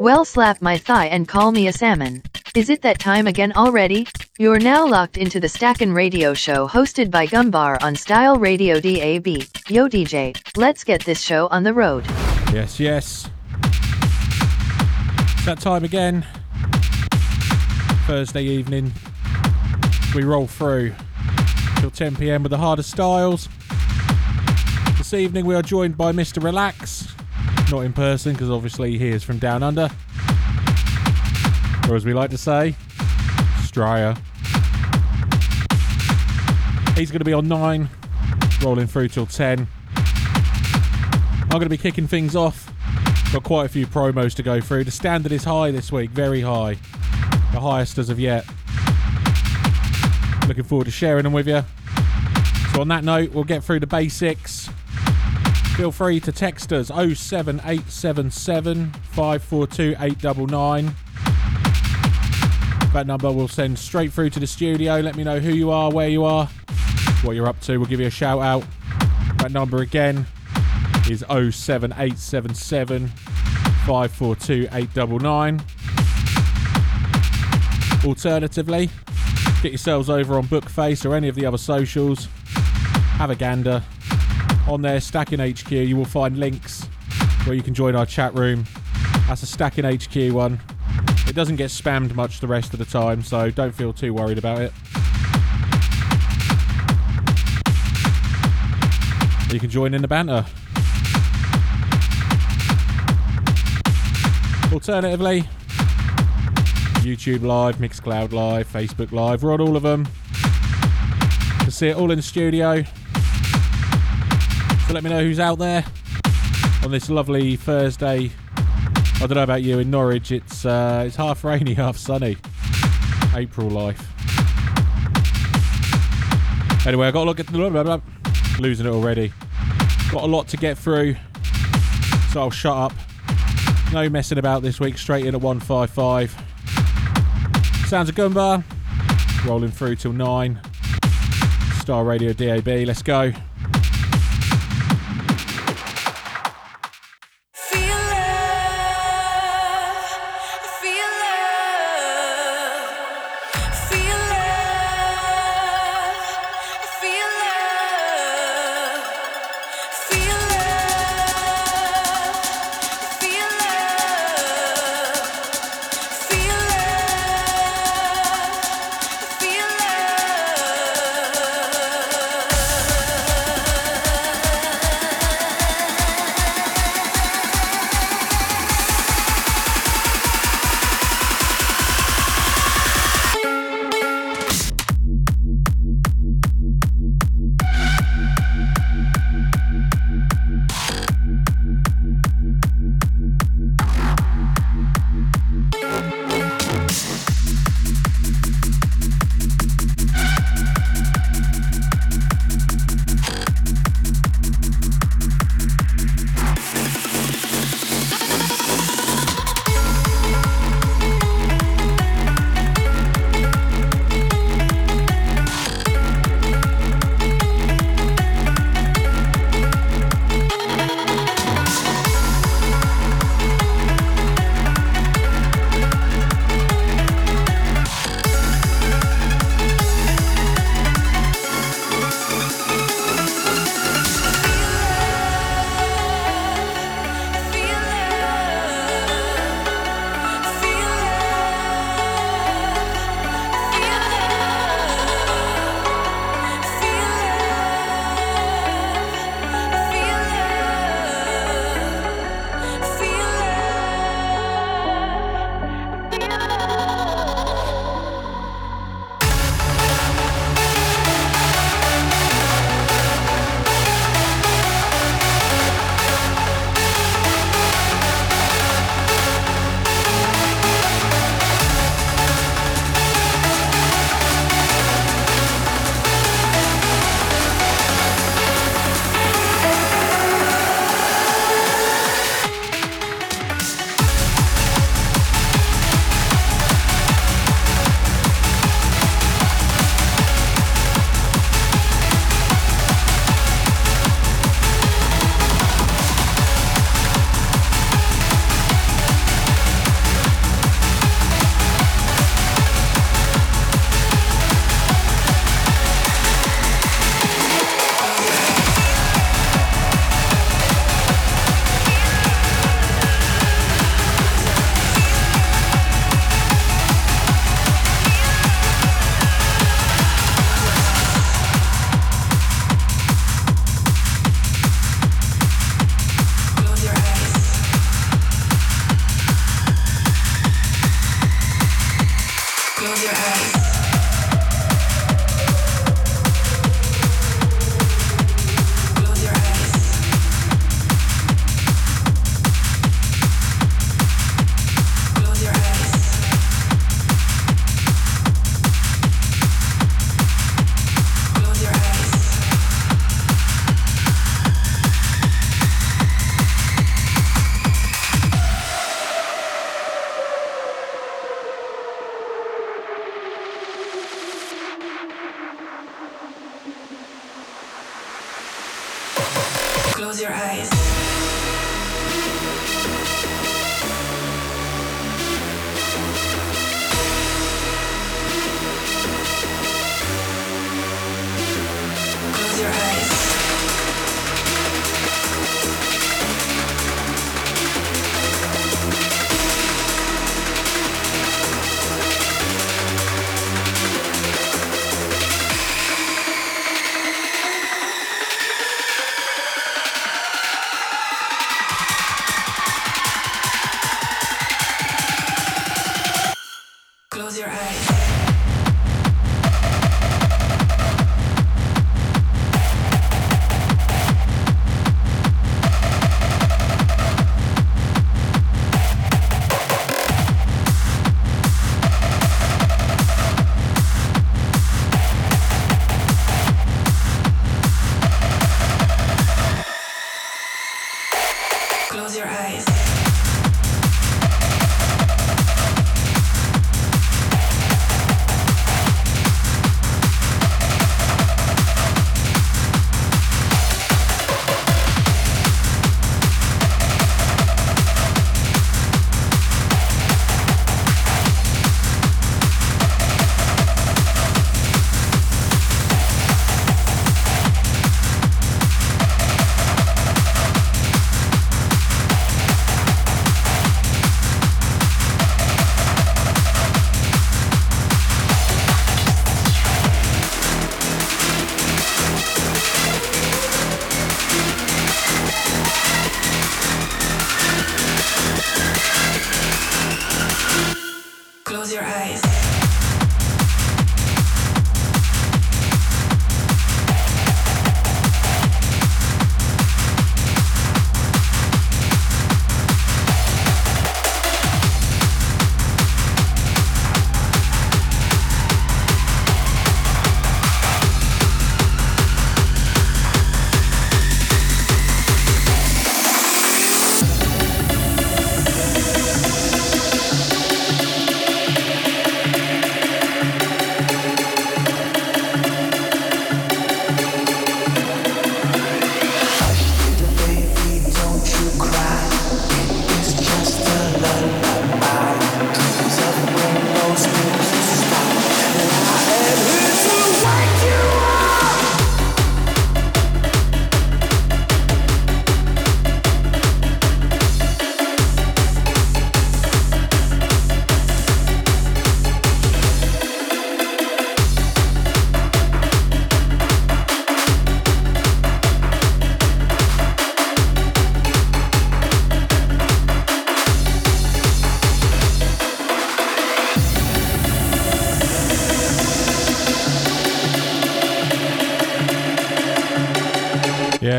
Well, slap my thigh and call me a salmon. Is it that time again already? You're now locked into the Stackin' Radio Show hosted by Gumbar on Style Radio DAB. Yo, DJ, let's get this show on the road. Yes, yes. It's that time again. Thursday evening. We roll through till 10 pm with the hardest styles. Evening we are joined by Mr. Relax. Not in person because obviously he is from down under. Or as we like to say, Stryer. He's going to be on 9, rolling through till 10. I'm going to be kicking things off. Got quite a few promos to go through. The standard is high this week, very high. The highest as of yet. Looking forward to sharing them with you. So, on that note, we'll get through the basics. Feel free to text us 07877 542 899. That number will send straight through to the studio. Let me know who you are, where you are, what you're up to. We'll give you a shout out. That number again is 07877 542 899. Alternatively, get yourselves over on Bookface or any of the other socials. Have a gander. On there, Stackin' HQ, you will find links where you can join our chat room. That's a Stackin' HQ one. It doesn't get spammed much the rest of the time, so don't feel too worried about it. You can join in the banter. Alternatively, YouTube Live, Mixcloud Live, Facebook Live, we're on all of them. To see it all in the studio. Let me know who's out there on this lovely Thursday. I don't know about you in Norwich. It's uh, it's half rainy, half sunny. April life. Anyway, I got to look at the losing it already. Got a lot to get through, so I'll shut up. No messing about this week. Straight in at 155. Sounds of Gumbar. Rolling through till nine. Style Radio DAB. Let's go.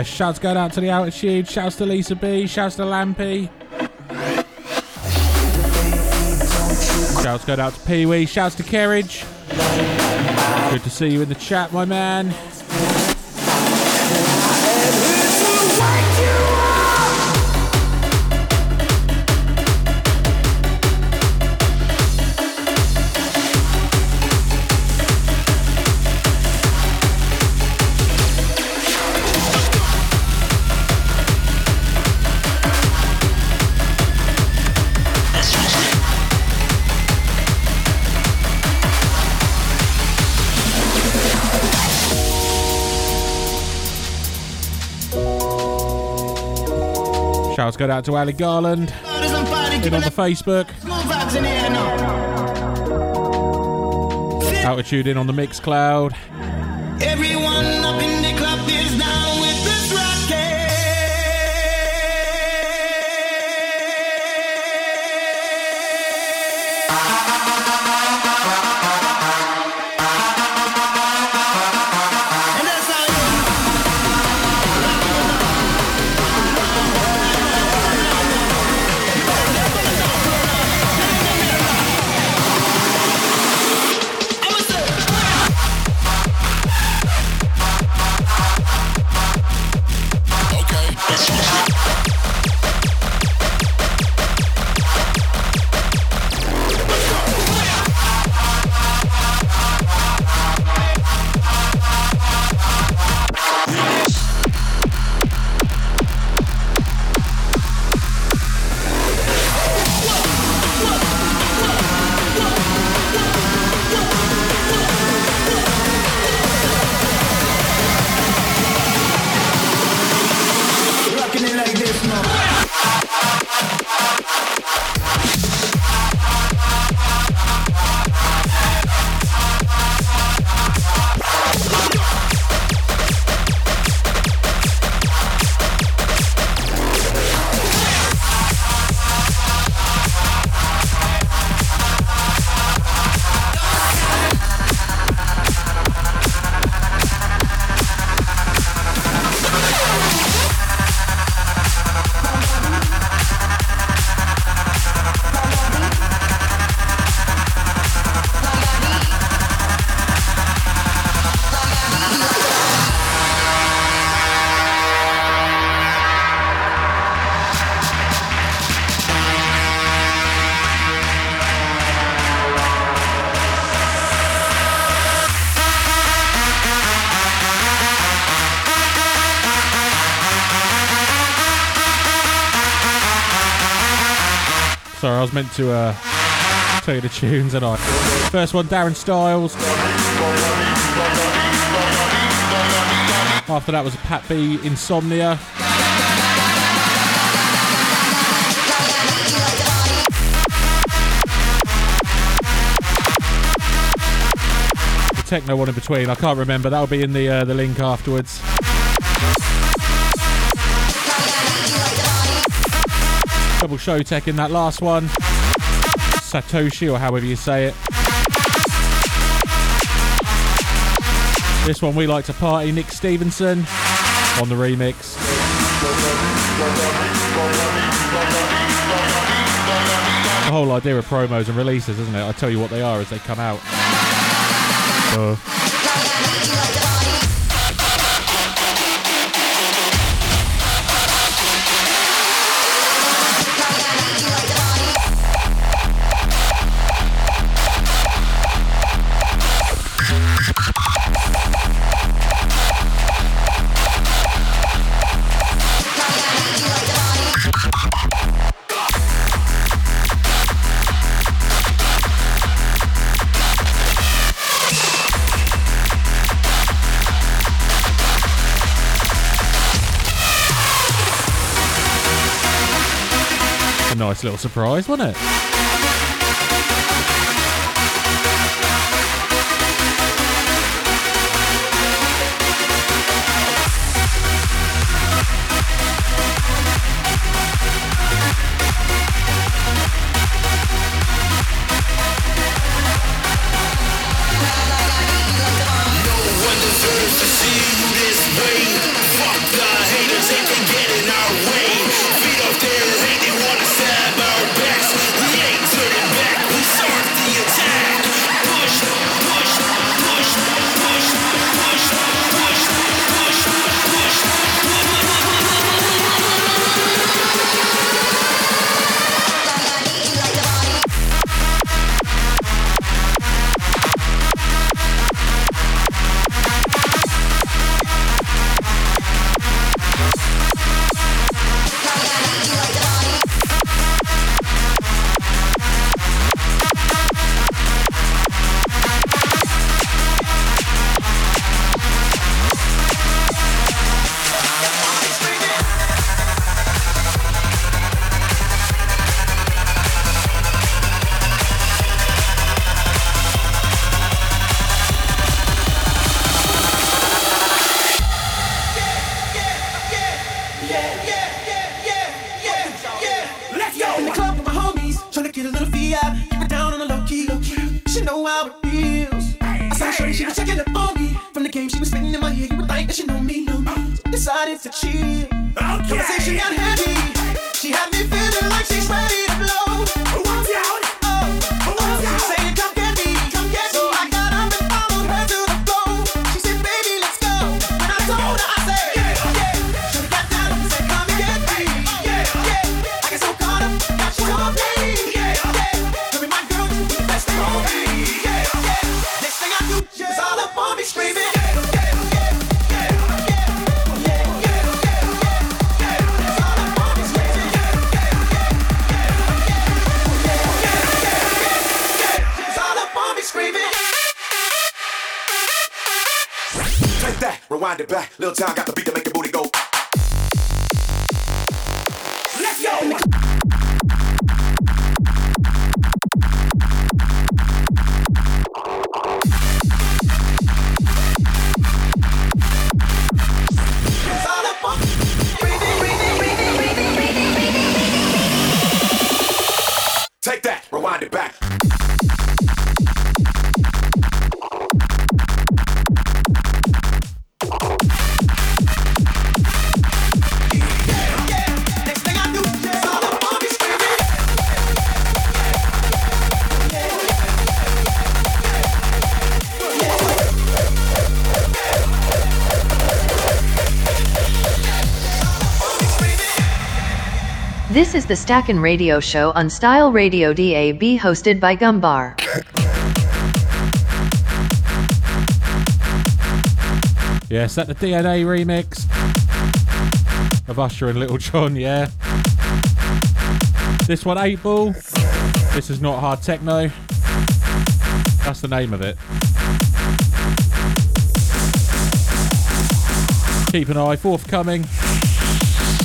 Shouts going out to the altitude. Shouts to Lisa B. Shouts to Lampy. Shouts going out to Pee Wee. Shouts to Kerridge. Good to see you in the chat, my man. Shouts go out to Ali Garland. In on the Facebook. Altitude in on the Mixcloud. Was meant to uh, tell you the tunes, and I. First one, Darren Styles. After that was Pat B, Insomnia. The techno one in between, I can't remember. That'll be in the uh, the link afterwards. Double Showtek in that last one. Satoshi, or however you say it. This one we like to party, Nick Stevanson on the remix. The whole idea of promos and releases, isn't it? I tell you what they are as they come out. Uh. Nice little surprise, wasn't it? This is the Stackin' Radio Show on Style Radio DAB hosted by Gumbar. Yes, that the DNA remix of Usher and Lil Jon, yeah. This one, 8 Ball. This is not hard techno. That's the name of it. Keep an eye, forthcoming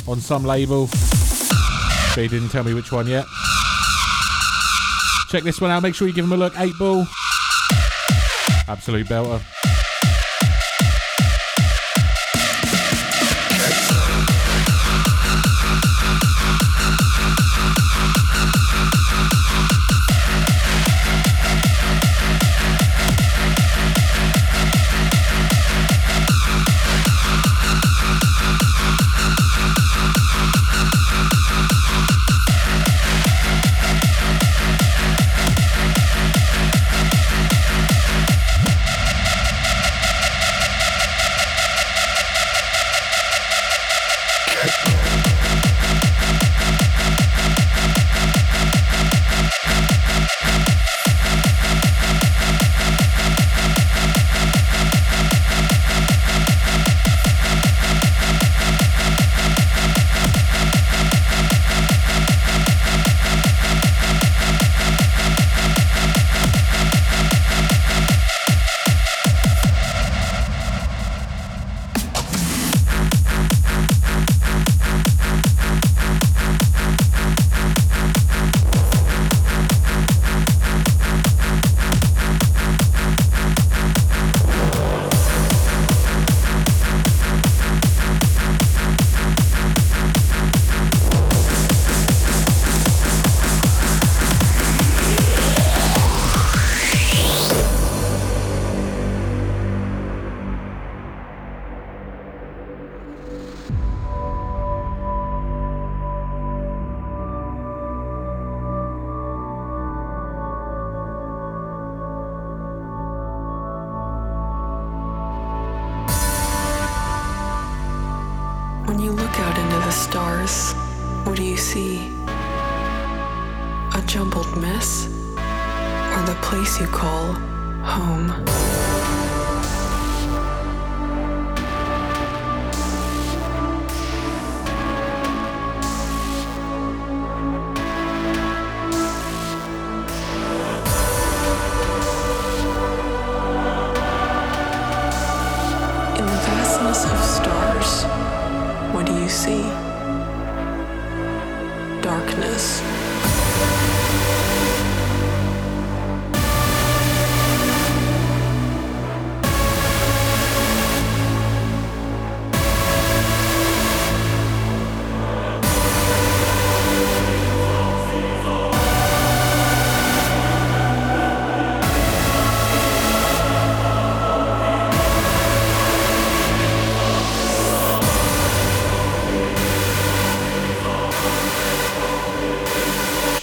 on some label. But he didn't tell me which one yet. Check this one out, make sure you give him a look. 8 Ball. Absolute belter.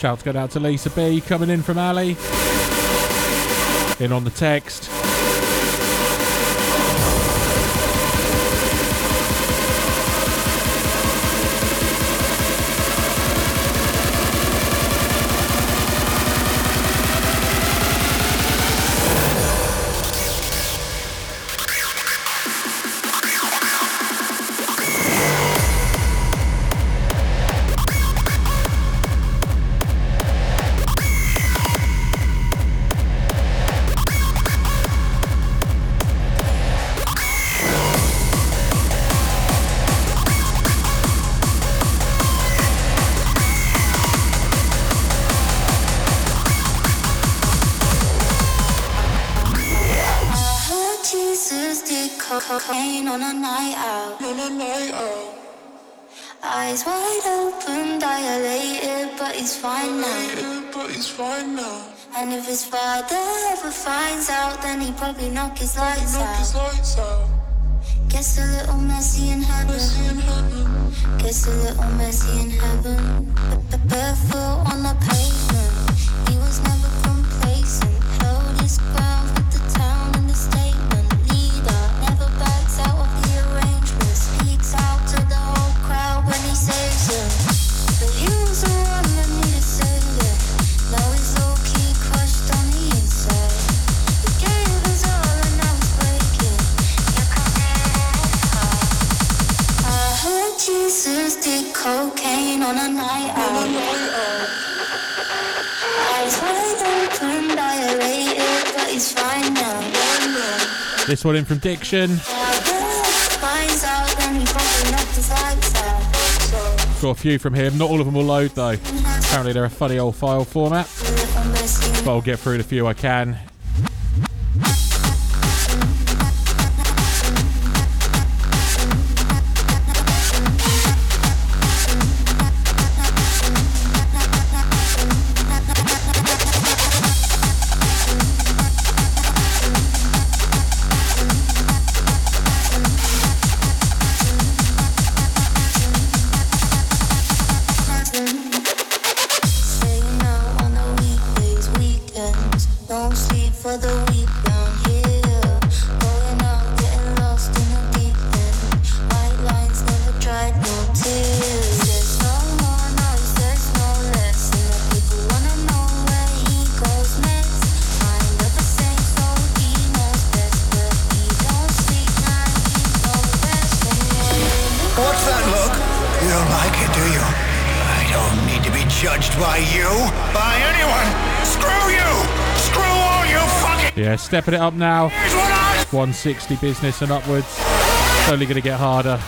Shouts go out to Lisa B coming in from Ali. In on the text. This one in from Diction. Got a few from him. Not all of them will load though. Apparently they're a funny old file format. But I'll get through the few I can. Stepping it up now. Here's what I. 160 business and upwards. It's only going to get harder.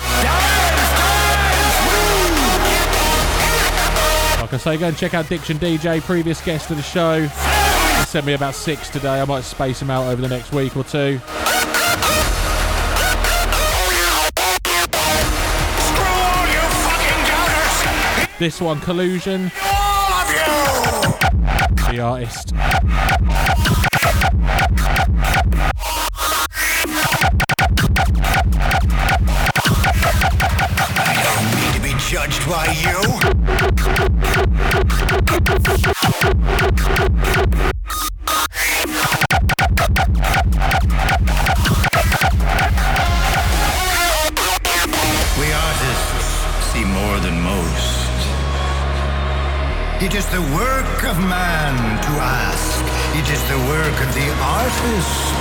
Like I say, go and check out Diction DJ, previous guest of the show. He sent me about six today. I might space them out over the next week or two. Screw all you fucking doubters! This one, Collusion, All of you! the artist. Need to be judged by you? We artists see more than most. It is the work of man to ask. It is the work of the artist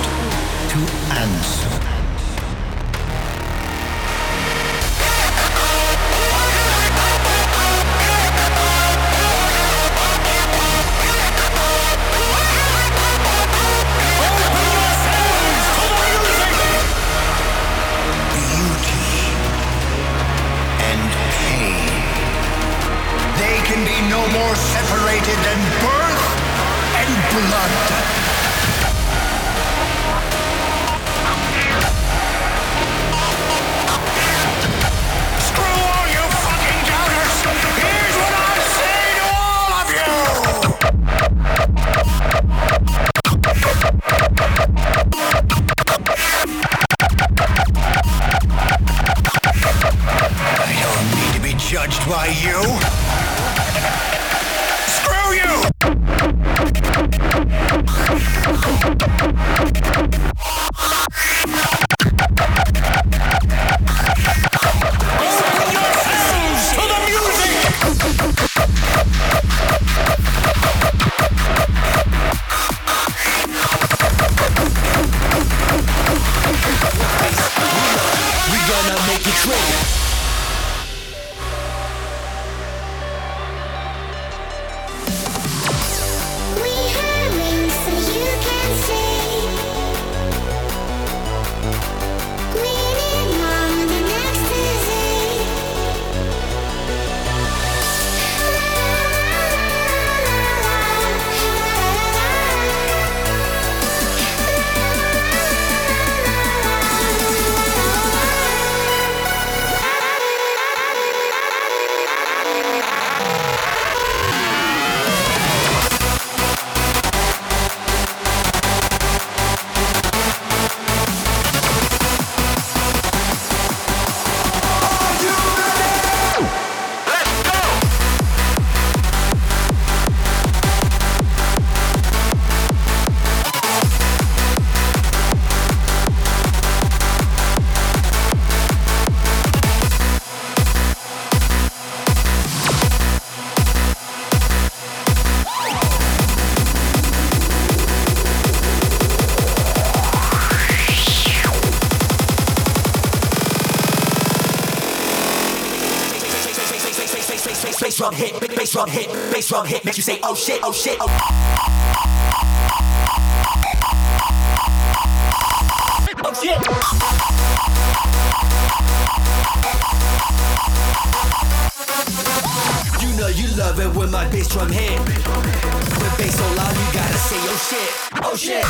to answer. Drum hit, bass drum hit, makes you say, oh shit, oh shit, oh. Oh shit. You know you love it when my bass drum hit. When bass so loud, you gotta say, oh shit, oh shit.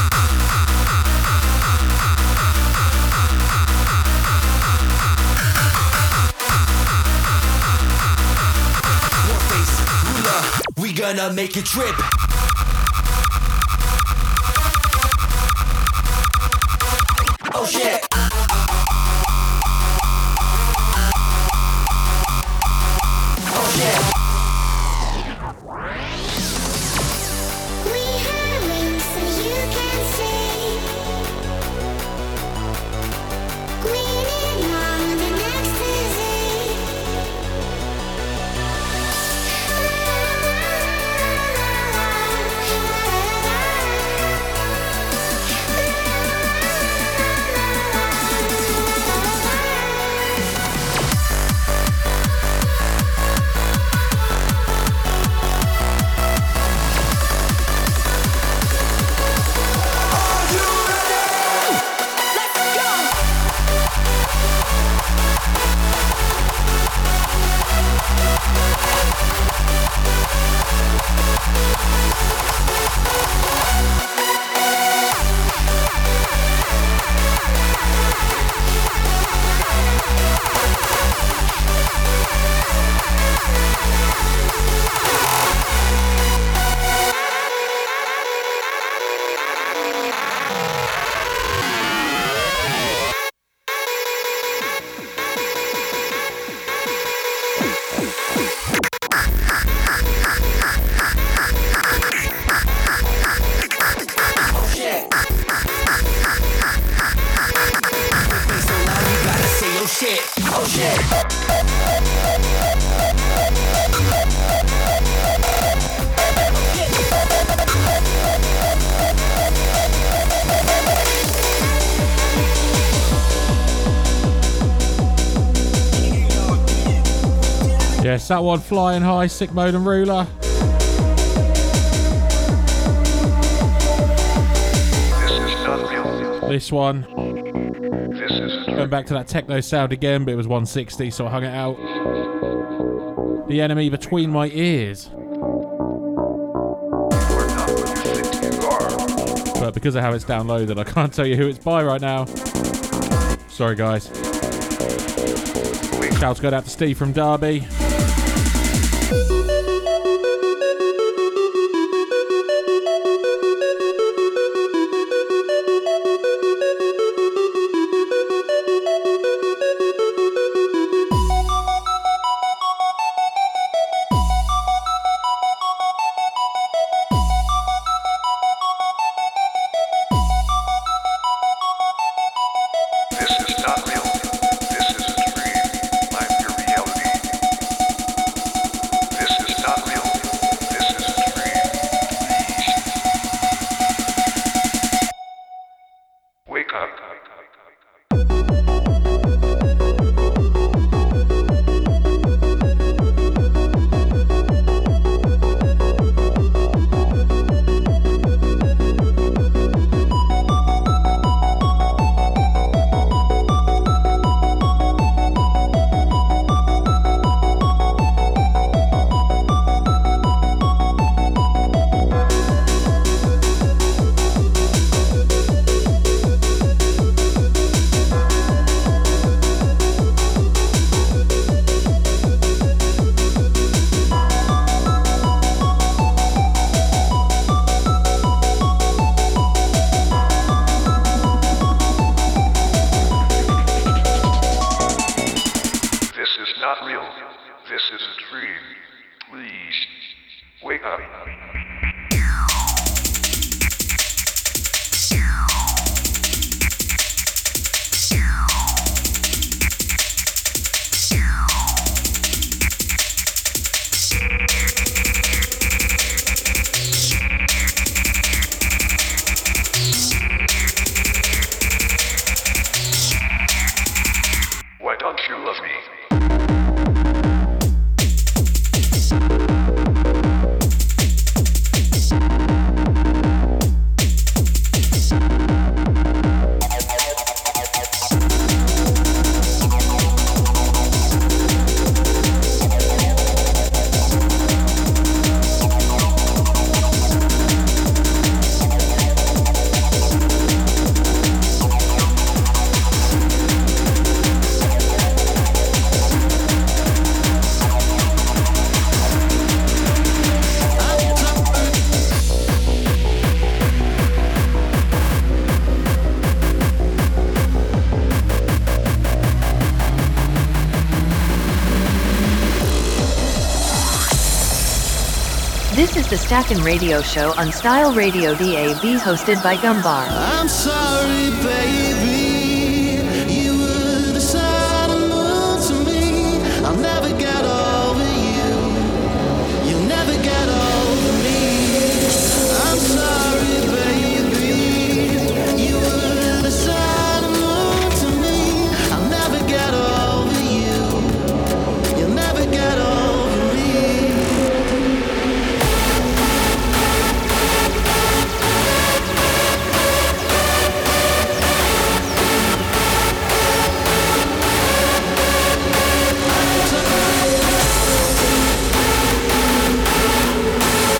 We gonna make it trip. Yes, that one flying high, sick mode and Rooler. This is. This one back to that techno sound again, but it was 160, so I hung it out. The enemy between my ears. But because of how it's downloaded, I can't tell you who it's by right now. Sorry, guys. Shouts go out to Steve from Derby. This is the Stackin' Radio Show on Style Radio DAB hosted by Gumbar. I'm sorry, baby.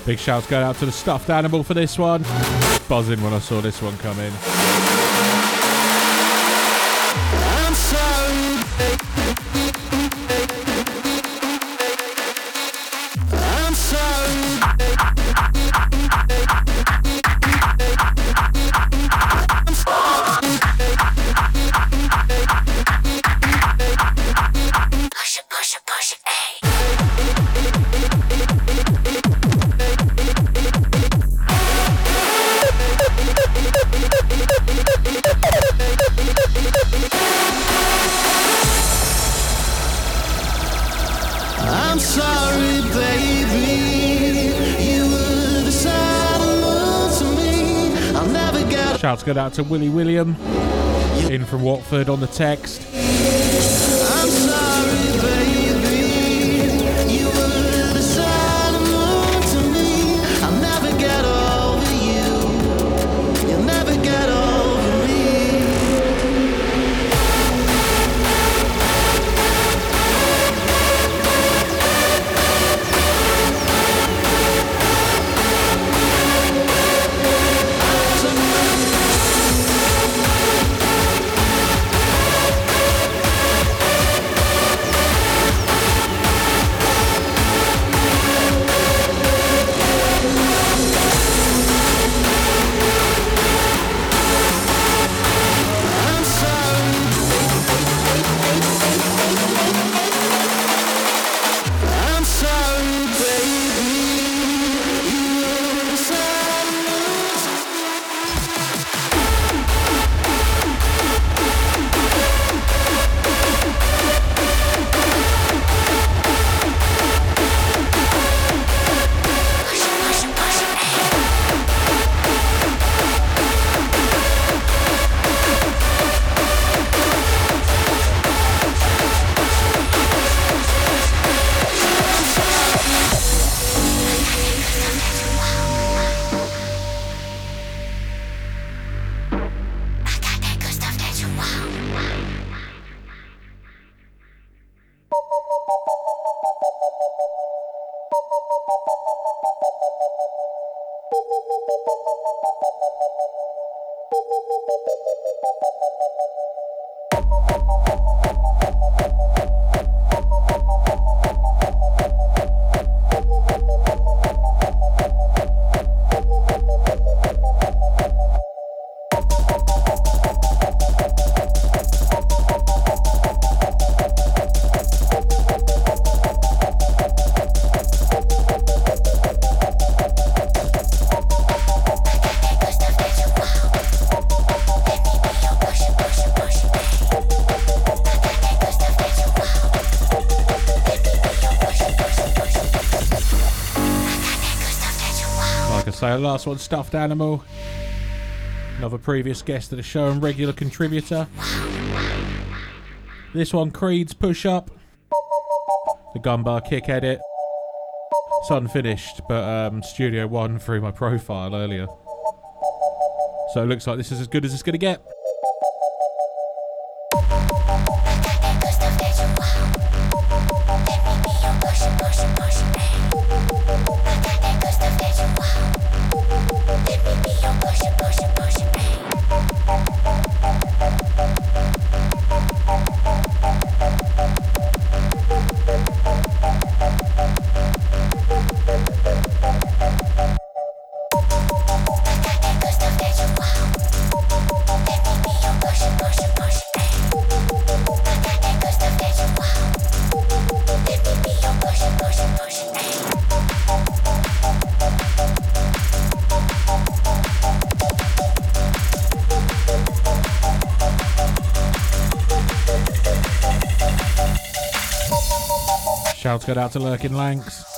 Big shouts going out to the stuffed animal for this one. Buzzing when I saw this one come in. Shout out to Willie William in from Watford on the text. play our last one, Stuffed Animal. Another previous guest of the show and regular contributor. This one, Creed's Push Up. The Gumbar Kick Edit. It's unfinished, but um, Studio One through my profile earlier. So it looks like this is as good as it's going to get. Out to Lurking Lanks.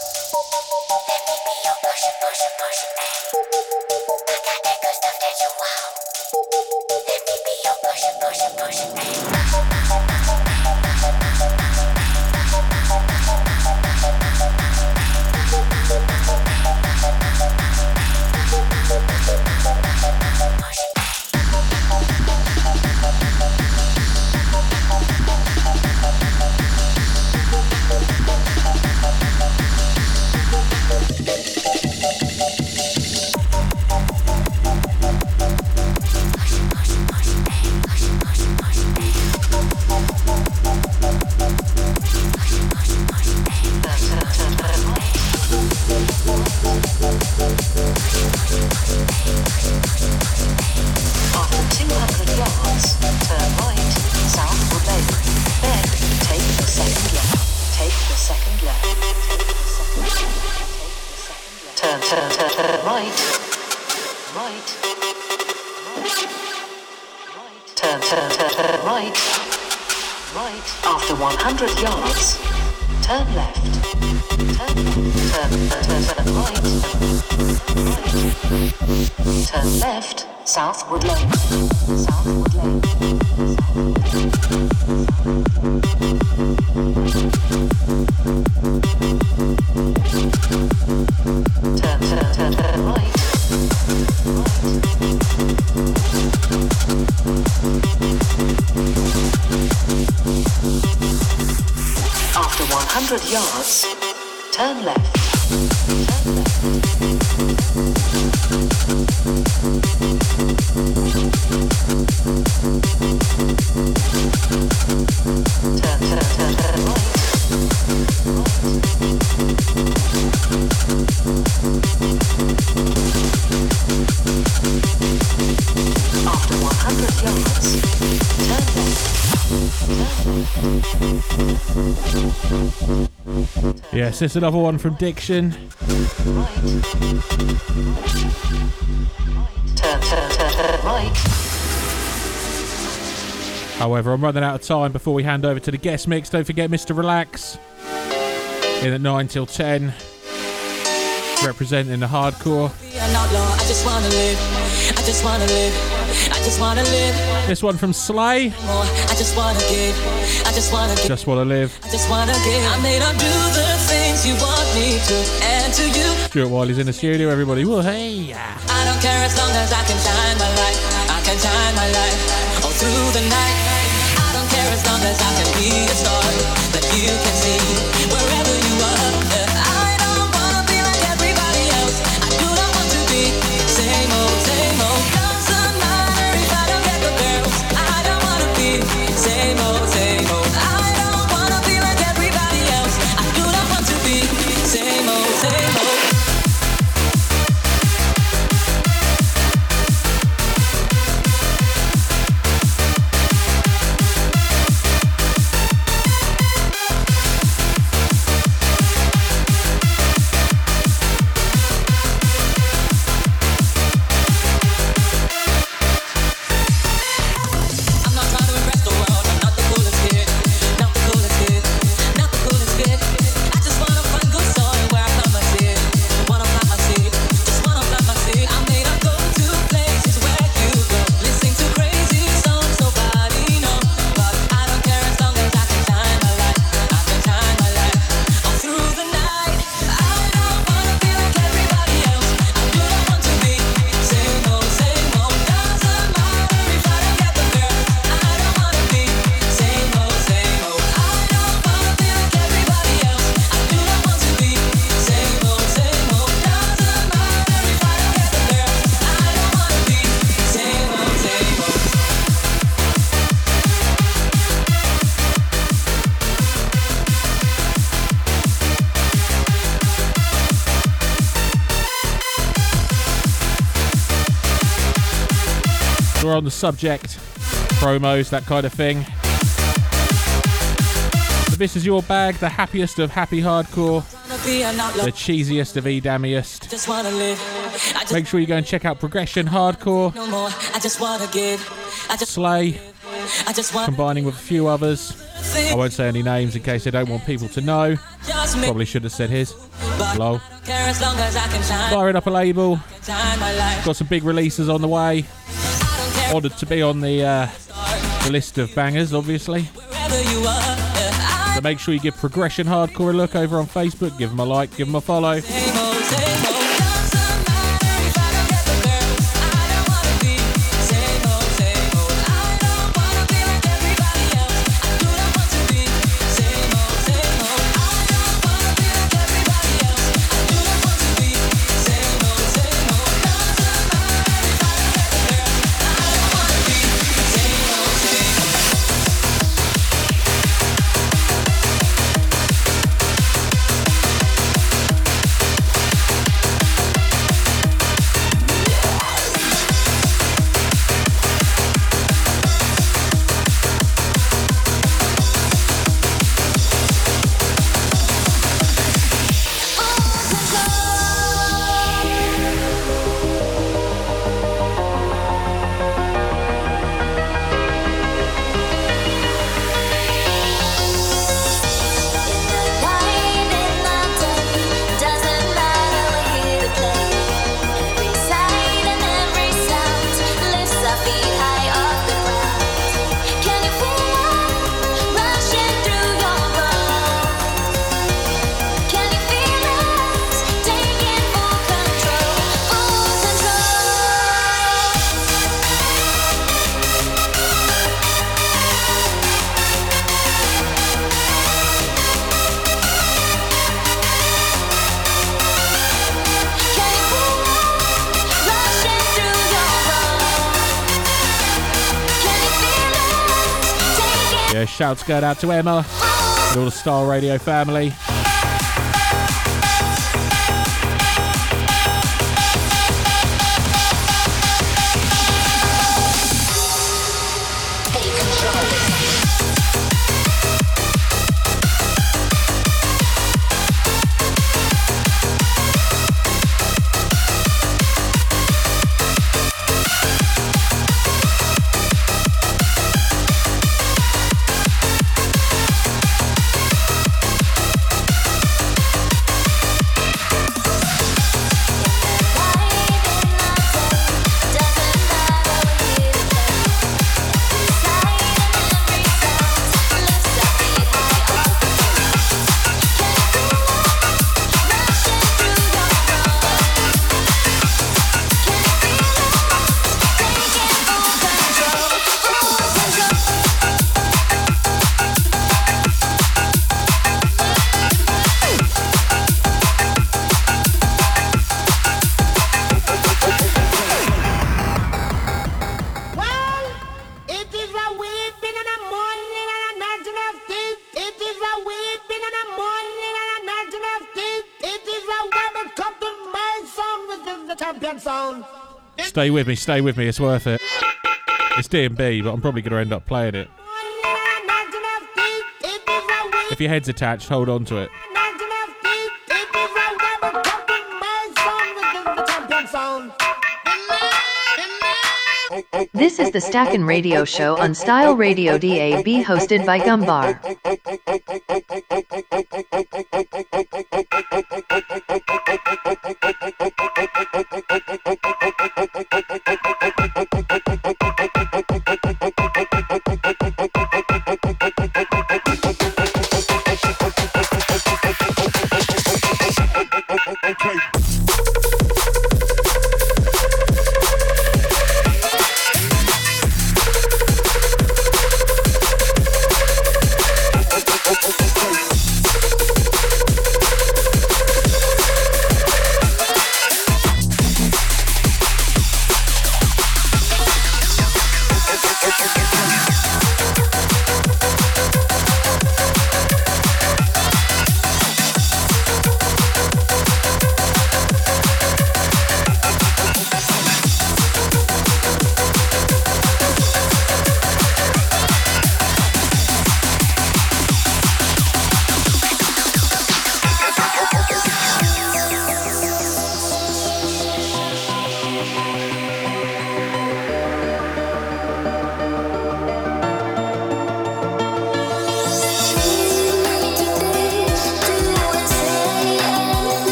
Yes, is another one from Diction. However, I'm running out of time before we hand over to the guest mix. Don't forget Mr. Relax in at 9 till 10, representing the hardcore. I just wanna live. I just wanna live. I just wanna live This one from Slay. I just wanna give. I just wanna give. Just Wanna Live. I just wanna give. I made up do the things you want me to, and to you. Stuart Wiley's in the studio, everybody. Well, hey. I don't care as long as I can shine my light. I can shine my light all through the night. I don't care as long as I can be a star that you can see on the subject, promos, that kind of thing. This is your bag, the happiest of happy hardcore, the cheesiest of edamiest. Make sure you go and check out Progression Hardcore, Slay, combining with a few others. I won't say any names in case they don't want people to know. Probably should have said his. Lol. it up a label. Got some big releases on the way. Ordered to be on the, uh, the list of bangers, obviously. So make sure you give Progression Hardcore a look over on Facebook, give them a like, give them a follow. Shouts go out to Emma and all the Star Radio family. Stay with me, stay with me, it's worth it. It's DMB, but I'm probably going to end up playing it. If your head's attached, hold on to it. This is the Stackin' Radio Show on Style Radio DAB hosted by Gumbar.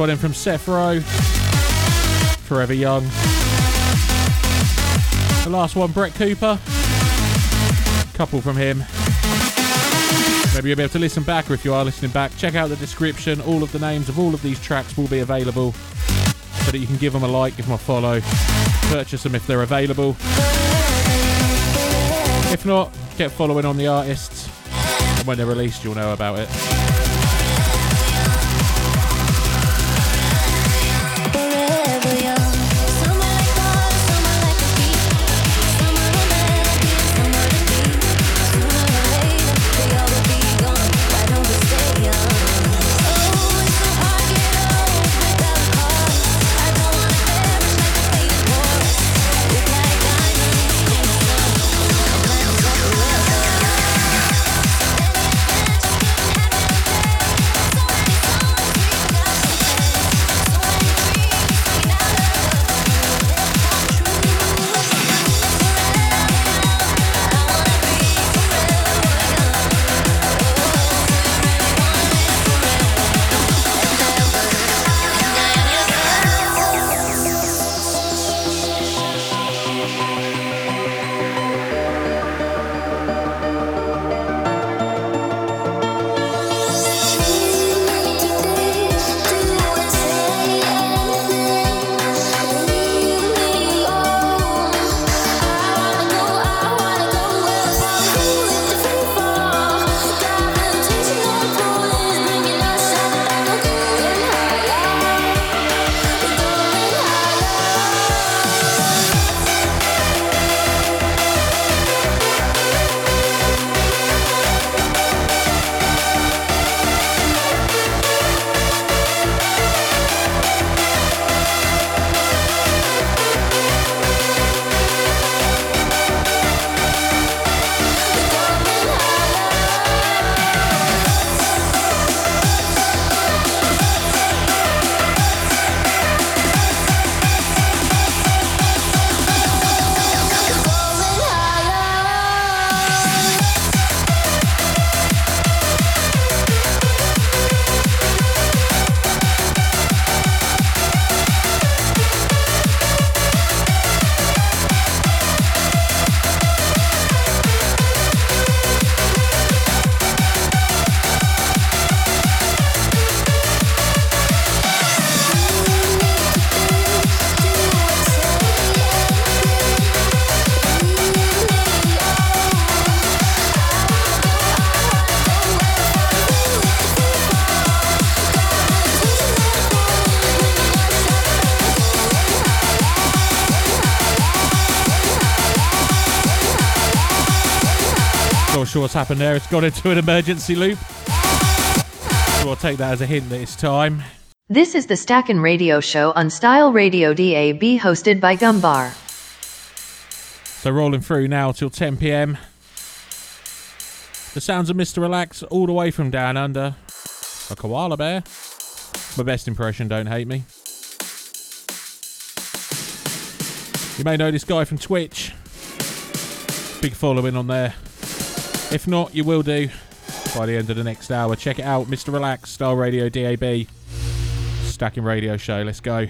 One in from SethroW. Forever Young. The last one, Brett Cooper. Couple from him. Maybe you'll be able to listen back, or if you are listening back, check out the description. All of the names of all of these tracks will be available so that you can give them a like, give them a follow, purchase them if they're available. If not, get following on the artists, and when they're released, you'll know about it. What's happened there. It's gone into an emergency loop. So I'll take that as a hint that it's time. This is the Stackin' Radio Show on Style Radio DAB hosted by Gumbar. So rolling through now till 10 pm. The sounds of Mr. Relax all the way from down under. A koala bear. My best impression, don't hate me. You may know this guy from Twitch. Big following on there. If not, you will do by the end of the next hour. Check it out, Mr. Relax, Style Radio DAB. Stackin' Radio Show. Let's go.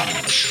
Garage.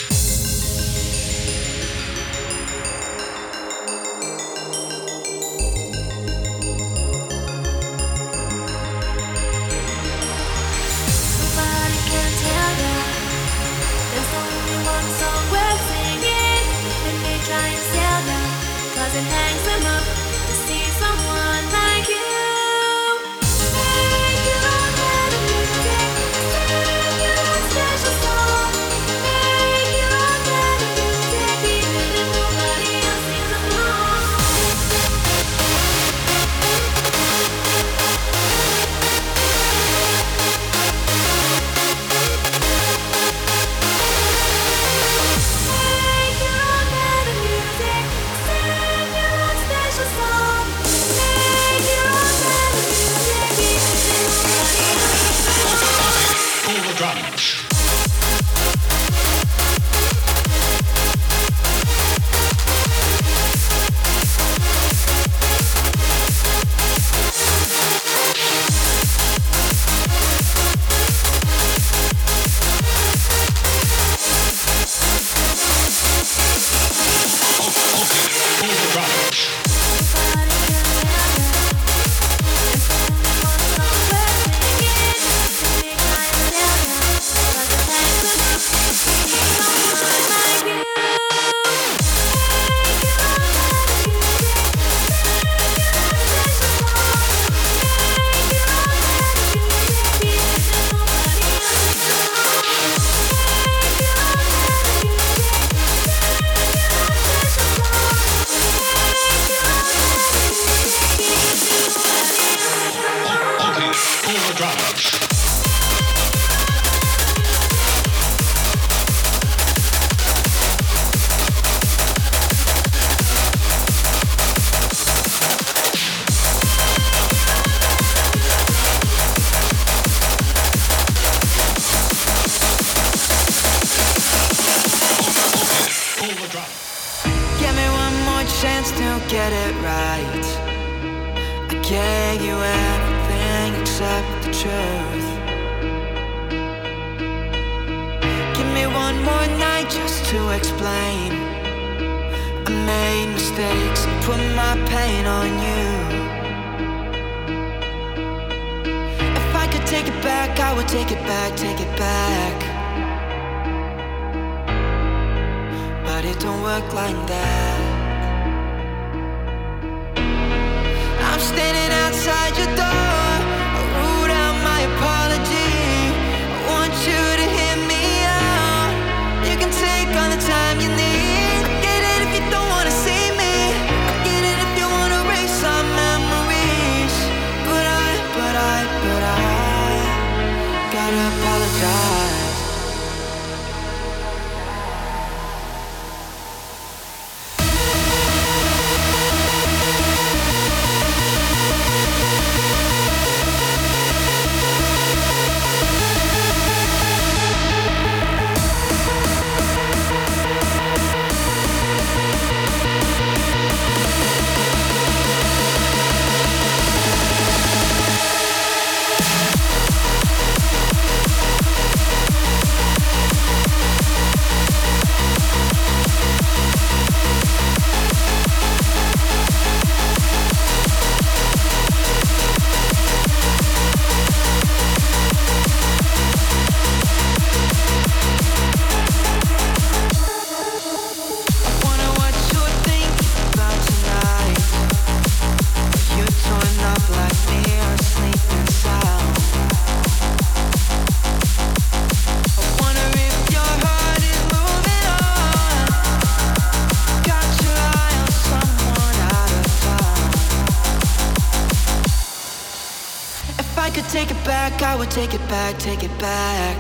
back, take it back.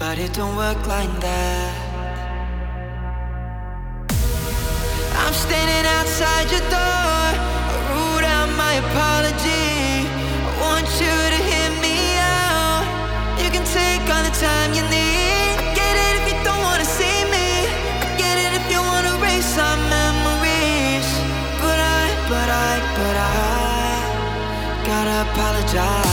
But it don't work like that. I'm standing outside your door. I wrote out my apology. I want you to hear me out. You can take all the time you need. die.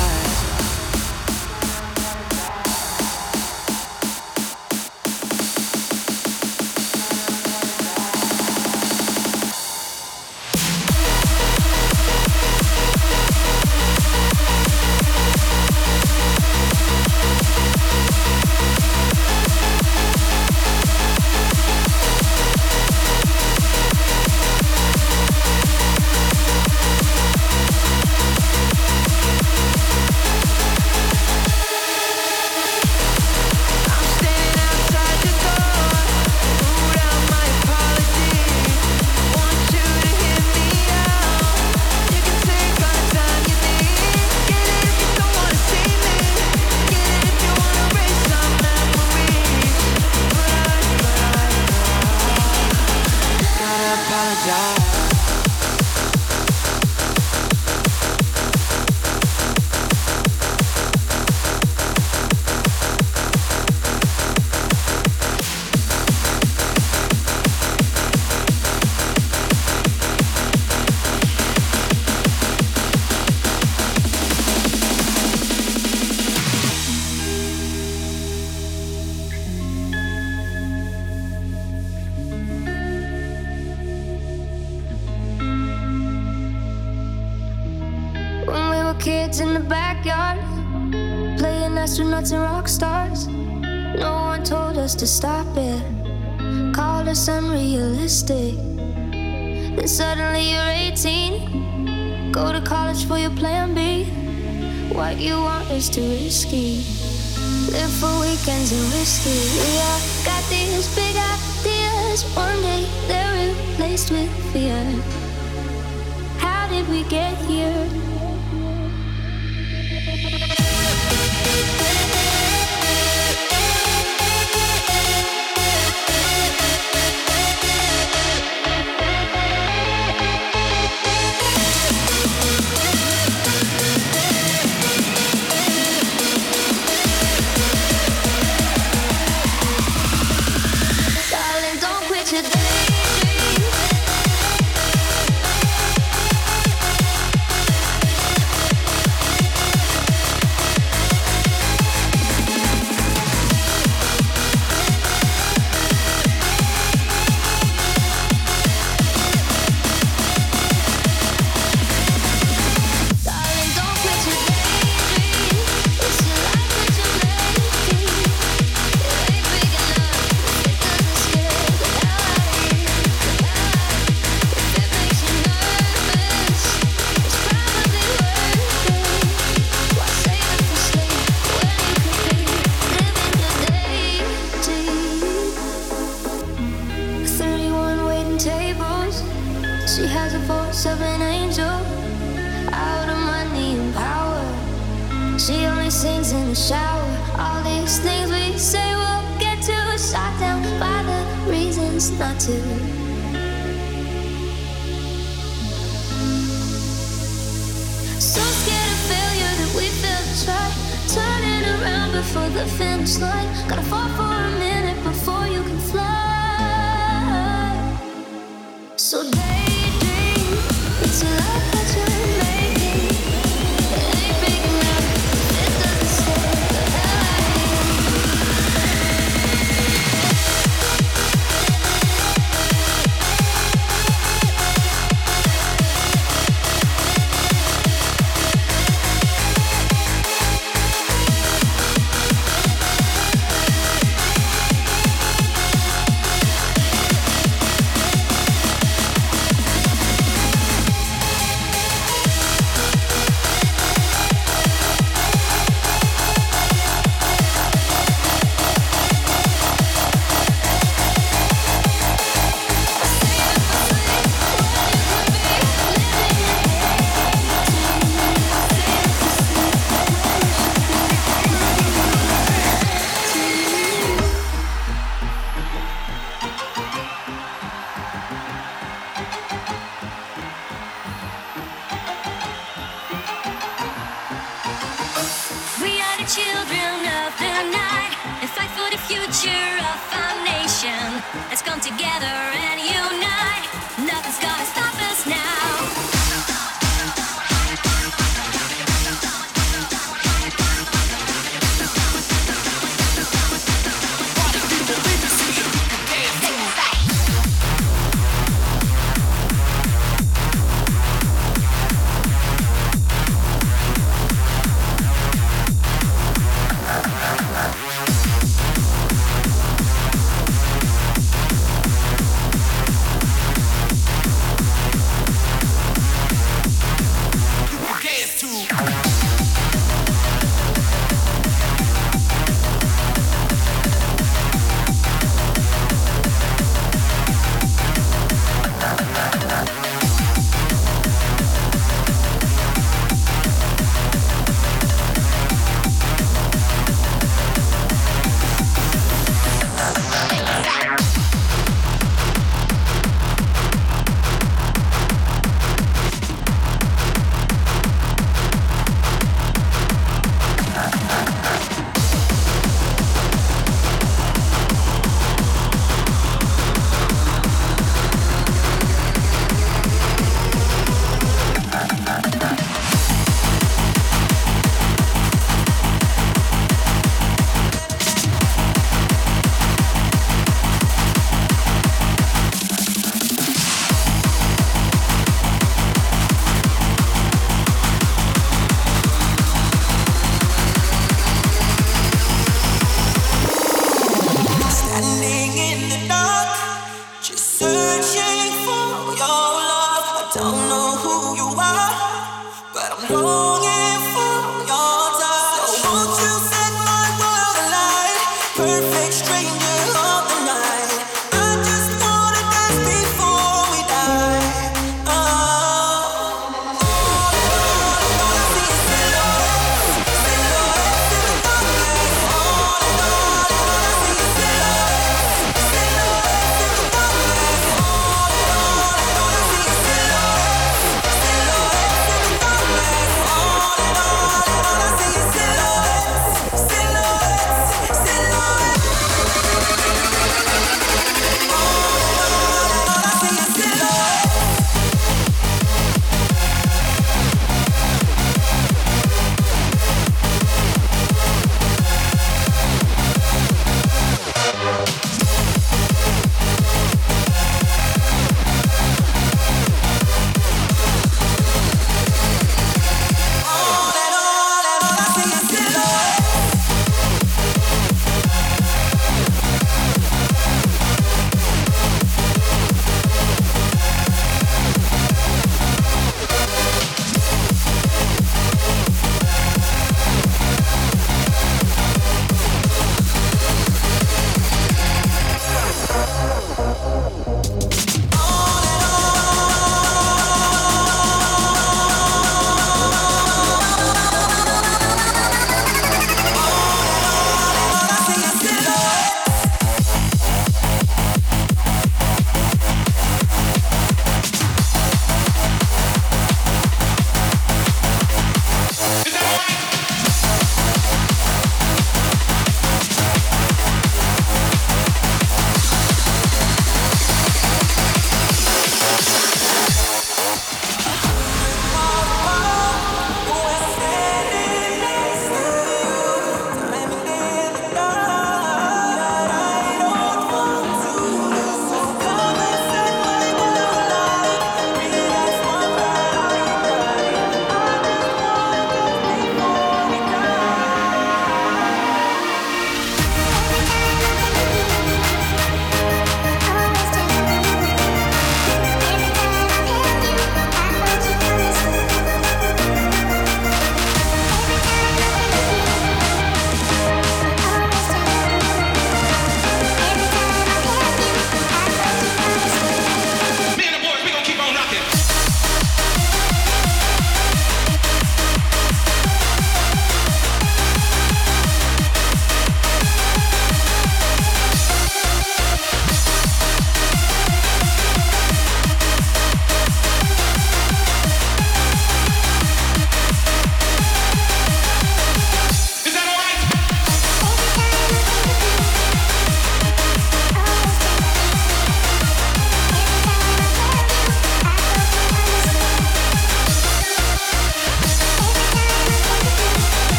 Don't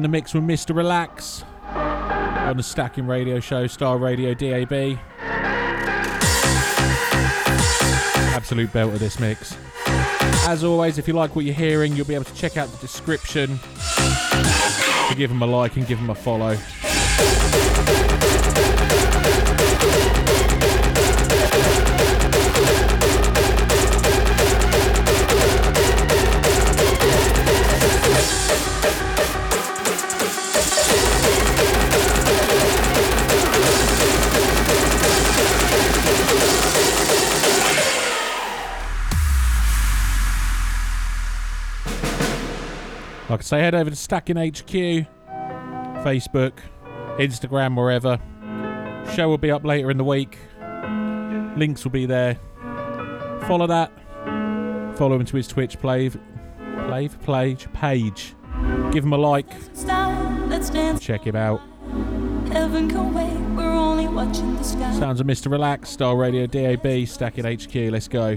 in the mix with Mr. Relax on the Stackin' Radio Show, Style Radio DAB. Absolute belt of this mix. As always, if you like what you're hearing, you'll be able to check out the description. Give them a like and give them a follow. Like I say, head over to Stackin' HQ, Facebook, Instagram, wherever. Show will be up later in the week. Links will be there. Follow that. Follow him to his Twitch play, play, page, page. Give him a like. Style, let's dance. Check him out. Heaven can wait. We're only watching the sky. Sounds of Mr. Relax, Style Radio DAB, Stackin' HQ. Let's go.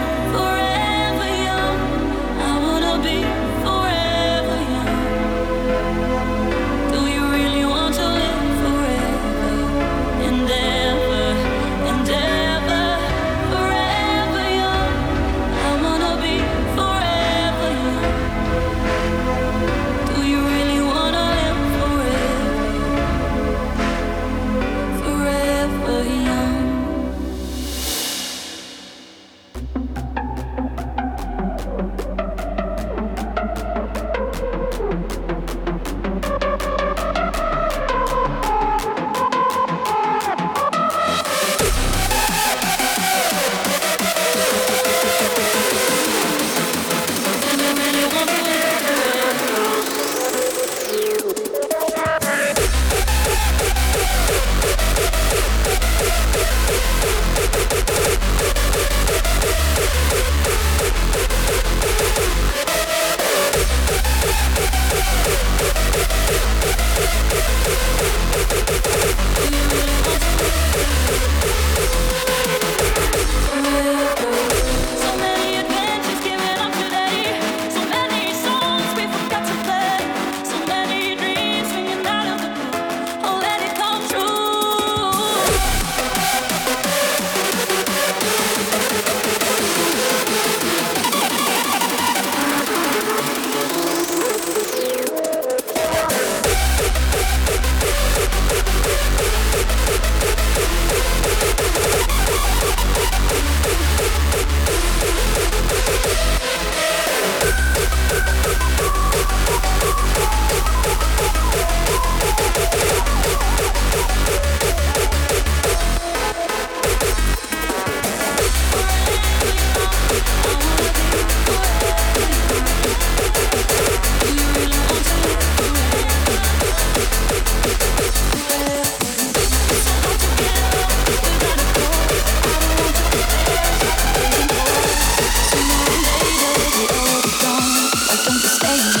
away.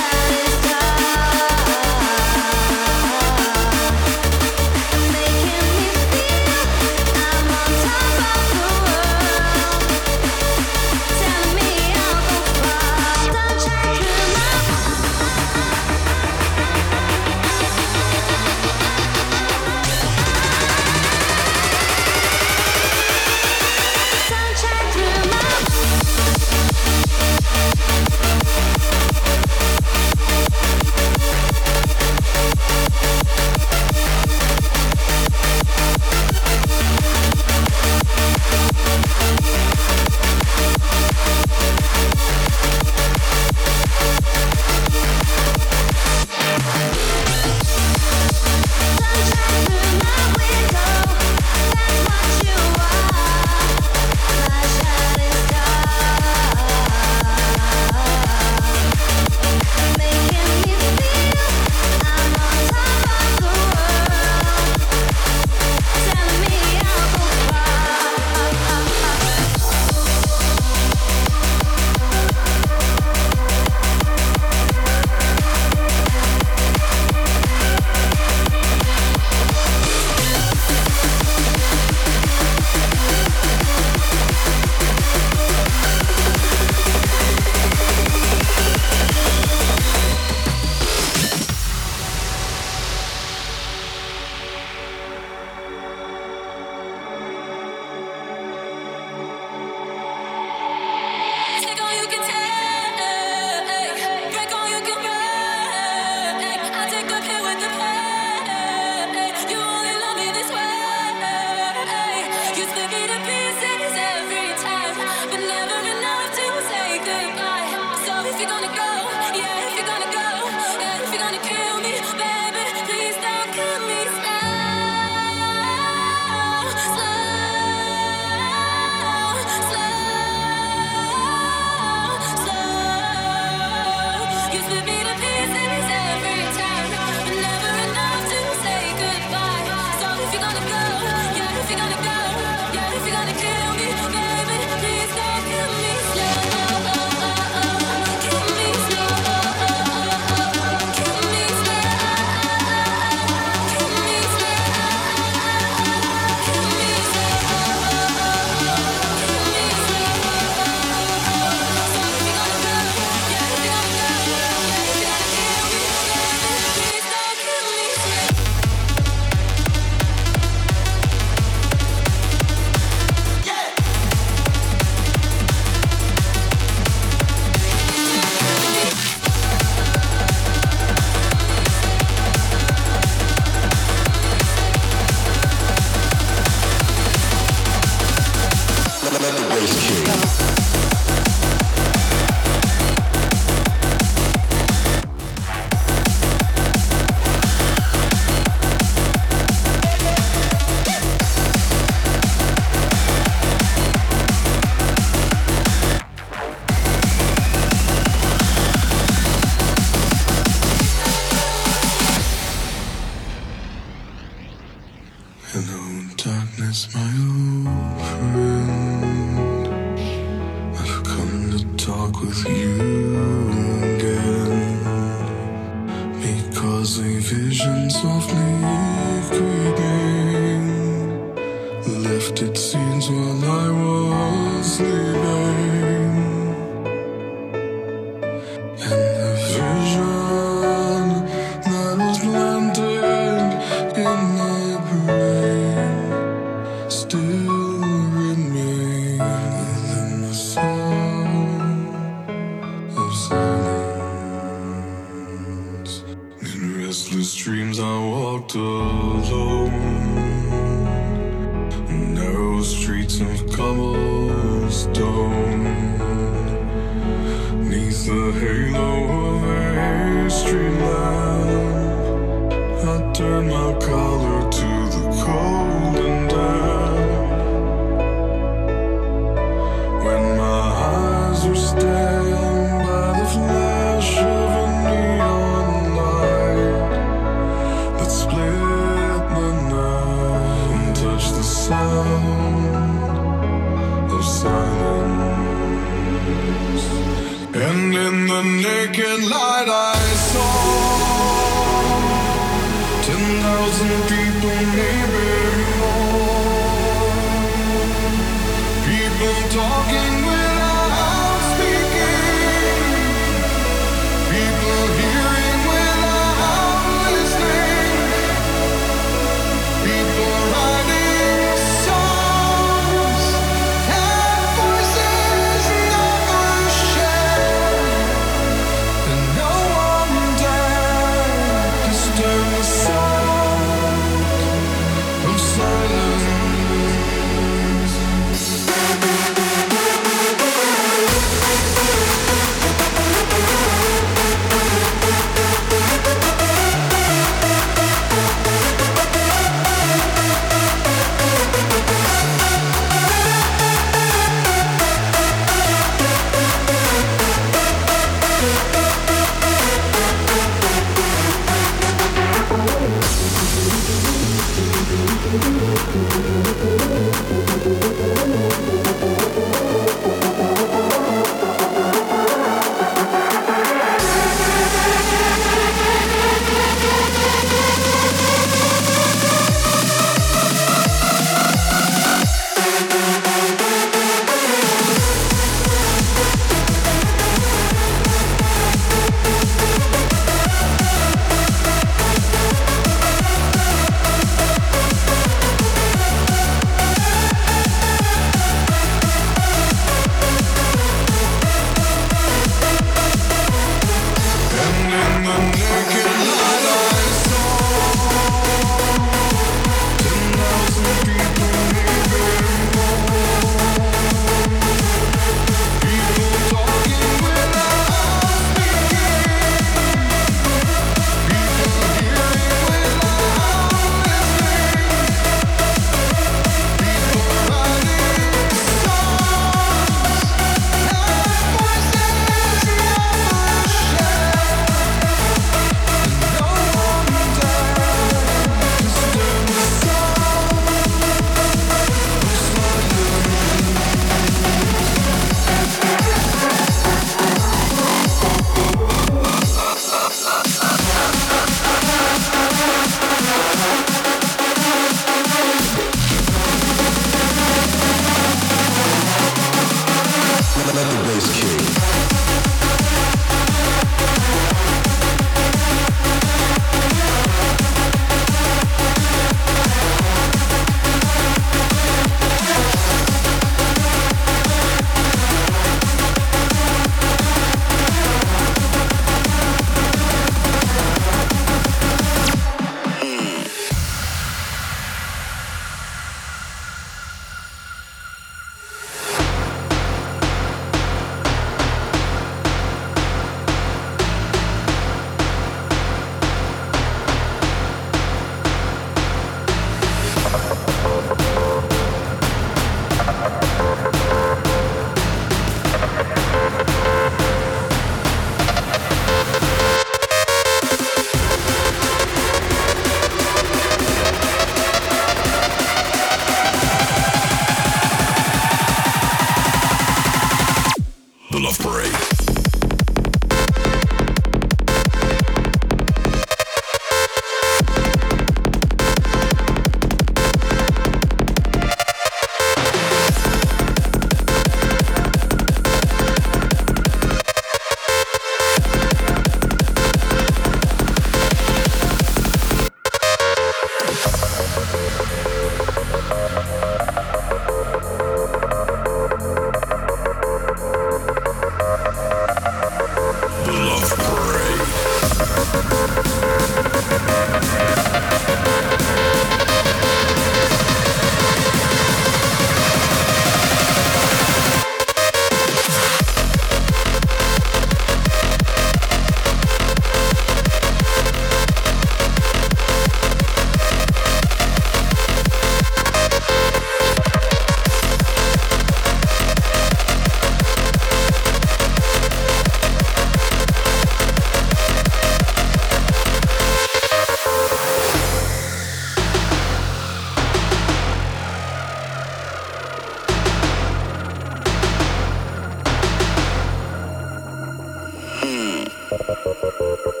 Thank.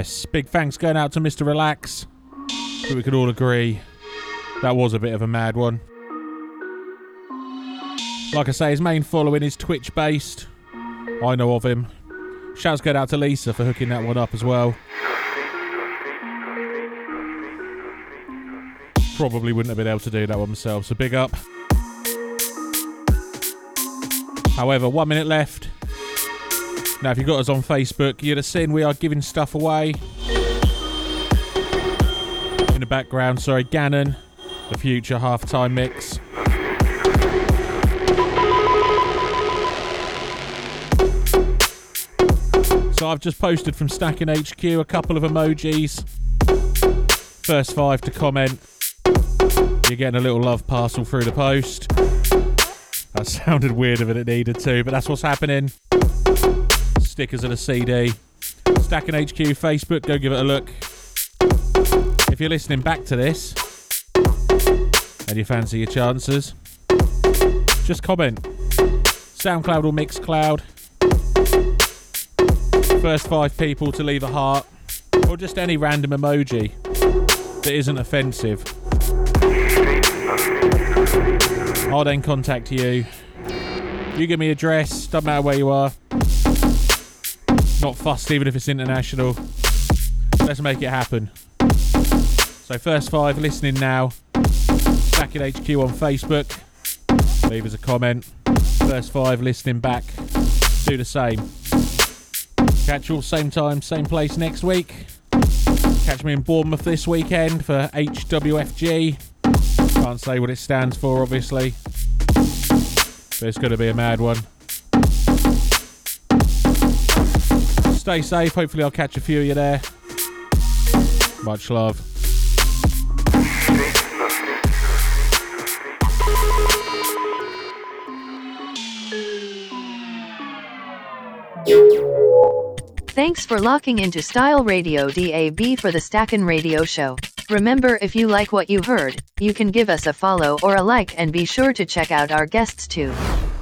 Yes, big thanks going out to Mr. Relax. But we could all agree that was a bit of a mad one. Like I say, his main following is Twitch based. I know of him. Shouts going out to Lisa for hooking that one up as well. Probably wouldn't have been able to do that one myself, so big up. However, one minute left. Now, if you got us on Facebook, you'd have seen we are giving stuff away. In the background, sorry, Ganon, the future halftime mix. So I've just posted from Stackin' HQ a couple of emojis. First five to comment. You're getting a little love parcel through the post. That sounded weirder than it needed to, but that's what's happening stickers and a CD. Stackin' HQ Facebook, go give it a look. If you're listening back to this and you fancy your chances, just comment. SoundCloud or Mixcloud. First five people to leave a heart or just any random emoji that isn't offensive. I'll then contact you. You give me address, doesn't matter where you are. Not fussed even if it's international. Let's make it happen. So first five listening now. Back at HQ on Facebook. Leave us a comment. First five listening back. Do the same. Catch you all same time, same place next week. Catch me in Bournemouth this weekend for HWFG. Can't say what it stands for, obviously. But it's going to be a mad one. Stay safe. Hopefully, I'll catch a few of you there. Much love. Thanks for locking into Style Radio DAB for the Stackin' Radio Show. Remember, if you like what you heard, you can give us a follow or a like and be sure to check out our guests too.